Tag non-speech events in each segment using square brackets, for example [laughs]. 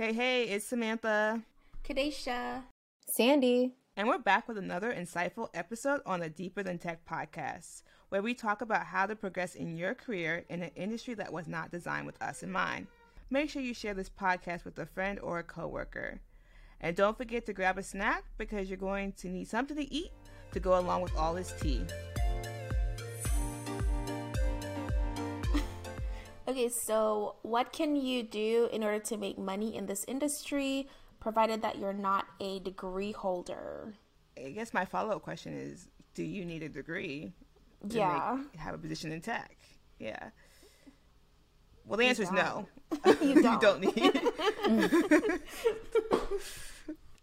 Hey, hey, it's Samantha. Kadesha. Sandy. And we're back with another insightful episode on the Deeper Than Tech podcast, where we talk about how to progress in your career in an industry that was not designed with us in mind. Make sure you share this podcast with a friend or a coworker. And don't forget to grab a snack because you're going to need something to eat to go along with all this tea. Okay, so what can you do in order to make money in this industry, provided that you're not a degree holder? I guess my follow up question is do you need a degree to Yeah. make, have a position in tech? Yeah. Well, the answer is no. [laughs] [laughs] You don't. need. [laughs]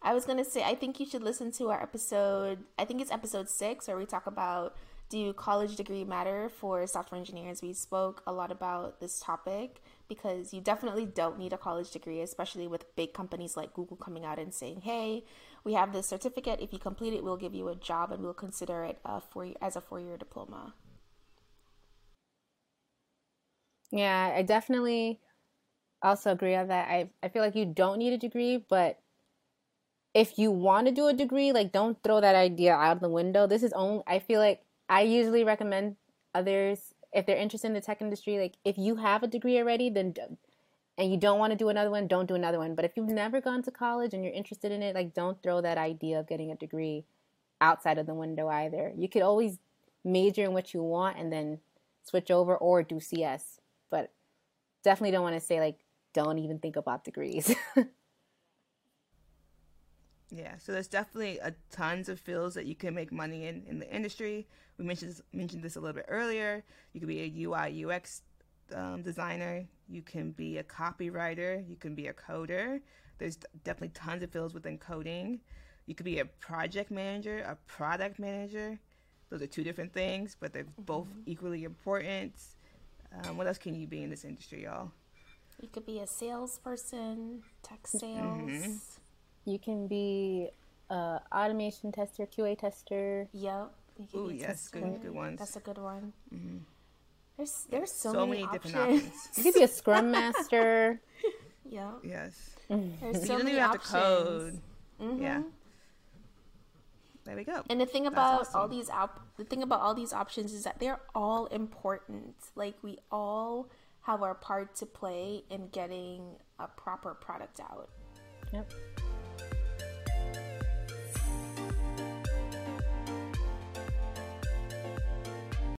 I was gonna say, I think you should listen to our episode. I think it's episode six, where we talk about do college degree matter for software engineers. We spoke a lot about this topic because you definitely don't need a college degree, especially with big companies like Google coming out and saying, "Hey, we have this certificate. If you complete it, we'll give you a job, and we'll consider it a four as a four year diploma." Yeah, I definitely also agree on that. I I feel like you don't need a degree, but if you want to do a degree, like don't throw that idea out the window. This is only I feel like I usually recommend others if they're interested in the tech industry, like if you have a degree already, then and you don't want to do another one, don't do another one. But if you've never gone to college and you're interested in it, like don't throw that idea of getting a degree outside of the window either. You could always major in what you want and then switch over or do CS. But definitely don't want to say like don't even think about degrees. [laughs] Yeah, so there's definitely a tons of fields that you can make money in in the industry. We mentioned this, mentioned this a little bit earlier. You could be a UI UX um, designer. You can be a copywriter. You can be a coder. There's definitely tons of fields within coding. You could be a project manager, a product manager. Those are two different things, but they're both equally important. Um, what else can you be in this industry, y'all? You could be a salesperson, tech sales. You can be a automation tester, QA tester. Yep. You could Ooh, be a yes, good, tester. good ones. That's a good one. Mm-hmm. There's there's so, so many, many different options. options. You could be a scrum [laughs] master. yeah. Yes. There's so you don't many even have options. to code. Mm-hmm. Yeah. There we go. And the thing about awesome. all these op- the thing about all these options is that they're all important. Like we all have our part to play in getting a proper product out. Yep.